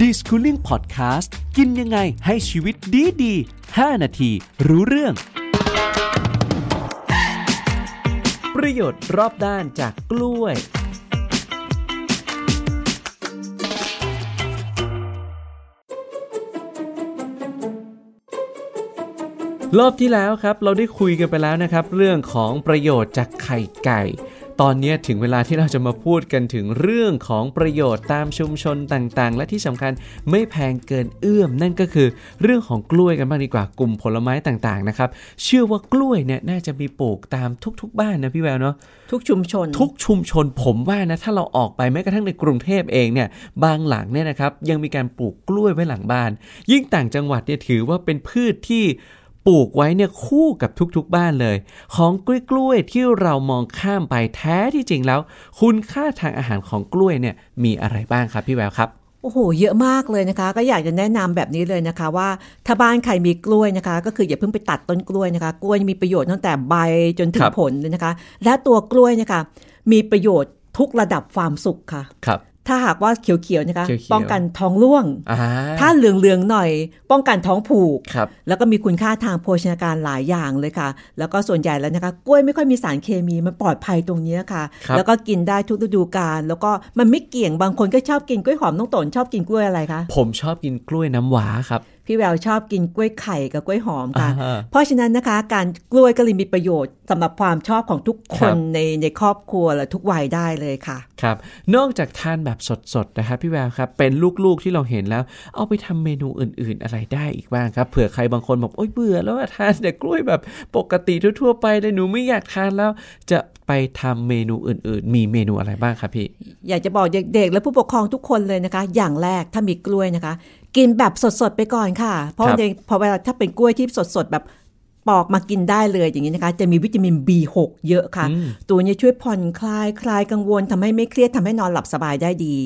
ดีสคูลิ่งพอดแคสต์กินยังไงให้ชีวิตดีดี5นาที รู้เรื่อง ประโยชน์รอบด้านจากกล้วย รอบที่แล้วครับ เราได้คุยกันไปแล้วนะครับ เรื่องของประโยชน์จากไข่ไก่ ตอนนี้ถึงเวลาที่เราจะมาพูดกันถึงเรื่องของประโยชน์ตามชุมชนต่างๆ และที่สำคัญไม่แพงเกินเอื้อม นั่นก็คือเรื่องของกล้วยกันบ้างดีกว่ากลุ่มผลไม้ต่างๆนะครับเชื่อว่ากล้วยเนี่ยน่าจะมีปลูกตามทุก ๆ บ้านนะพี่แววเนาะทุกชุมชน ทุกชุมชนผมว่านะถ้าเราออกไปแม้กระทั่งในกรุงเทพเองเนี่ยบางหลังเนี่ยนะครับยังมีการปลูกกล้วยไว้หลังบ้าน ยิ่งต่างจังหวัดเนี่ยถือว่าเป็นพืชที่ ปลูกไว้เนี่ยคู่กับทุกๆบ้านเลย ของกล้วยกล้วยๆที่เรามองข้ามไปแท้ที่จริงแล้ว คุณค่าทางอาหารของกล้วยเนี่ยมีอะไรบ้างครับพี่แววครับโอ้โห เยอะมากเลยนะคะ ก็อยากจะแนะนำแบบนี้เลยนะคะ ว่าถ้าบ้านใครมีกล้วยนะคะ ก็คืออย่าเพิ่งไปตัดต้นกล้วยนะคะ กล้วยมีประโยชน์ตั้งแต่ใบจนถึคงรับผลเลยนะคะ และตัวกล้วยนะคะ มีประโยชน์ทุกระดับความสุขค่ะครับ ถ้าหากว่าเขียวๆนะคะเขียวๆป้องกันท้องร่วงอ่าถ้าเหลืองๆหน่อย ป้องกันท้องผูกครับแล้วก็มีคุณค่าทางโภชนาการหลายอย่างเลยค่ะ แล้วก็ส่วนใหญ่แล้วนะคะกล้วยไม่ค่อยมีสารเคมีมันปลอดภัยตรงเนี้ยค่ะครับแล้วก็กินได้ทุกฤดูกาลแล้วก็มันไม่เกี่ยงบางคนก็ชอบกินกล้วยหอมน้องตนชอบกินกล้วยอะไรคะผมชอบกินกล้วยน้ำว้าครับ พี่แววชอบกินกล้วยไข่กับกล้วยหอมค่ะอ่าเพราะฉะนั้นนะคะ การกล้วยก็เลยมีประโยชน์สำหรับความชอบของทุกคครันบในในครอบครัวและทุกวัยได้เลยค่ะ ครับ นอกจากทานแบบสดๆนะครับพี่แววครับ เป็นลูกๆที่เราเห็นแล้ว เอาไปทำเมนูอื่น ๆ อะไรได้อีกบ้างครับเผื่อใครบางคนบอกโอ๊ยเบื่อแล้วอะทานแต่กล้วยแบบปกติทั่วๆไปเลยหนูไม่อยากทานแล้วจะไปทำเมนูอื่น ๆ มีเมนูอะไรบ้างครับพี่ อยากจะบอกเด็กๆ และผู้ปกครองทุกคนเลยนะคะ อย่างแรกถ้ามีกล้วยนะคะ กินแบบสดๆไปก่อนค่ะ เพราะครับในพอเวลาถ้าเป็นกล้วยที่สดๆแบบปอกมากินได้เลยอย่างนี้นะคะ จะมีวิตามิน B6 เยอะค่ะอืมตัวนี้ช่วยผ่อนคลายคลายกังวลทำให้ไม่เครียดทำให้นอนหลับสบายได้ดี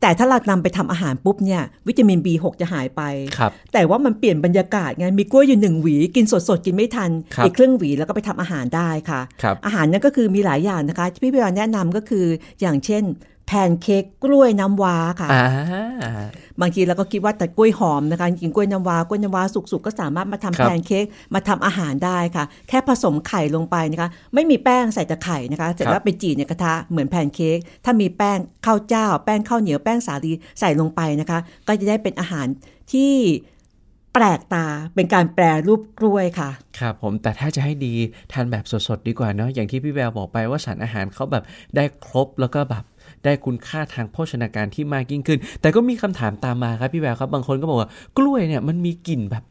แต่ถ้าเรานำไปทำอาหารปุ๊บเนี่ยวิตามิน B6 จะหายไปครับแต่ว่ามันเปลี่ยนบรรยากาศไงมีกล้วยอยู่หนึ่งหวี กินสดๆกินไม่ทันครับอีกครึ่งหวีแล้วก็ไปทำอาหารได้ค่ะครับอาหารนั่นก็คือมีหลายอย่างนะคะที่พี่พิวาแนะนำก็คืออย่างเช่น แพนเค้กกล้วยน้ำว้าค่ะอ่าบางทีเราก็คิดว่าแต่กล้วยหอมนะคะจริงๆกล้วยน้ำว้ากล้วยน้ำว้าสุกๆก็สามารถมาทำครับแพนเค้กมาทำอาหารได้ค่ะ แค่ผสมไข่ลงไปนะคะ ไม่มีแป้งใส่แต่ไข่นะคะ เสร็จแล้วไปจีในกระทะเหมือนแพนเค้กถ้ามีแป้งข้าวเจ้า แป้งข้าวเหนียวแป้งสาลีใส่ลงไปนะคะ ก็จะได้เป็นอาหารที่ แปลกตาเป็นการแปรรูปกล้วยค่ะ ครับผมแต่ถ้าจะให้ดีทานแบบสดๆดีกว่าเนาะอย่างที่พี่แววบอกไปว่าสารอาหารเขาแบบได้ครบแล้วก็แบบได้คุณค่าทางโภชนาการที่มากยิ่งขึ้น แต่ก็มีคำถามตามมาครับพี่แววครับ บางคนก็บอกว่ากล้วยเนี่ยมันมีกลิ่นแบบ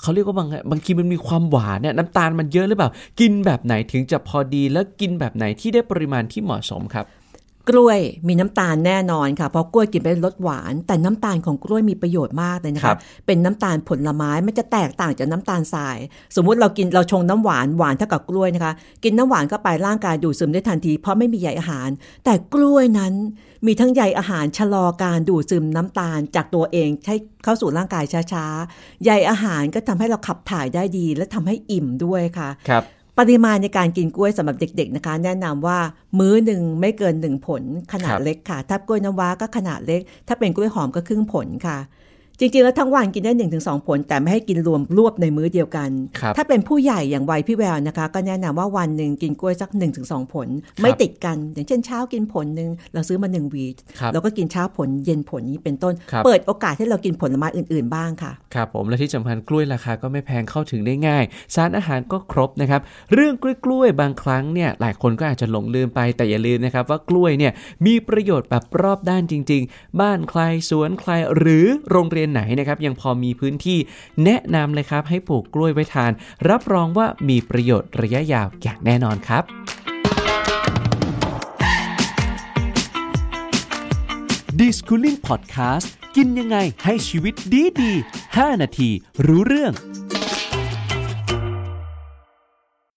เขาเรียกว่าบางบางทีมันมีความหวานเนี่ยน้ำตาลมันเยอะหรือเปล่า กินแบบไหนถึงจะพอดีแล้วกินแบบไหนที่ได้ปริมาณที่เหมาะสมครับ กล้วยมีน้ำตาลแน่นอนค่ะเพราะกล้วยกินไปรสหวาน แต่น้ำตาลของกล้วยมีประโยชน์มากเลยนะครัคะบเป็นน้ำตาลผลไม้มันจะแตกต่างจากน้ำตาลทราย สมมุติเรากินเราชงน้ำหวานหวานเท่ากับกล้วยนะคะ กินน้ำหวานเข้าไปร่างกายดูดซึมได้ทันที เพราะไม่มีใยอาหาร แต่กล้วยนั้นมีทั้งใยอาหารชะลอการดูดซึมน้ำตาลจากตัวเองให้เข้าสู่ร่างกายช้าๆใยอาหารก็ทำให้เราขับถ่ายได้ดี และทำให้อิ่มด้วยค่ะครับ ปริมาณในการกินกล้วยสำหรับเด็ก ๆนะคะ แนะนำว่ามื้อหนึ่งไม่เกินหนึ่งผลขนาคดรับเล็กค่ะ ถ้ากล้วยน้ำว้าก็ขนาดเล็ก ถ้าเป็นกล้วยหอมก็ครึ่งผลค่ะ จริง ๆ แล้วทั้งวันกินได้1นถึงสผล แต่ไม่ให้กินรวมรวบในมื้อเดียวกันครับถ้าเป็นผู้ใหญ่อย่างวัยพี่แววนะคะ ก็แนะนำว่าวันหนึ่งกินกล้วยสัก1นถึงสผล ไม่ติดกัน อย่างเช่นเช้ากินผลหนึ่งเราซื้อมาหนึ่งหวีครับเราก็กินเช้าผลเย็นผลนี้เป็นต้นครับเปิดโอกาสให้เรากินผลไม้อื่น ๆ บ้างค่ะครับผมและที่สำคัญกล้วยราคาก็ไม่แพงเข้าถึงได้ง่าย สารอาหารก็ครบนะครับเรื่องกล้วยกล้วยๆบางครั้งเนี่ยหลายคนก็อาจจะหลงลืมไปแต่อย่าลืมนะครับว่ากล้วยเนี่ยมีประโยชน์แบบรอบด้านจริง ๆ บ้านใครสวนใครหรือโรงเรียนไหนนะครับยังพอมีพื้นที่แนะนำเลยครับให้ปลูกกล้วยไว้ทาน รับรองว่ามีประโยชน์ระยะยาวอย่างแน่นอนครับDeschooling Podcast กินยังไงให้ชีวิตดีดี 5 นาทีรู้เรื่อง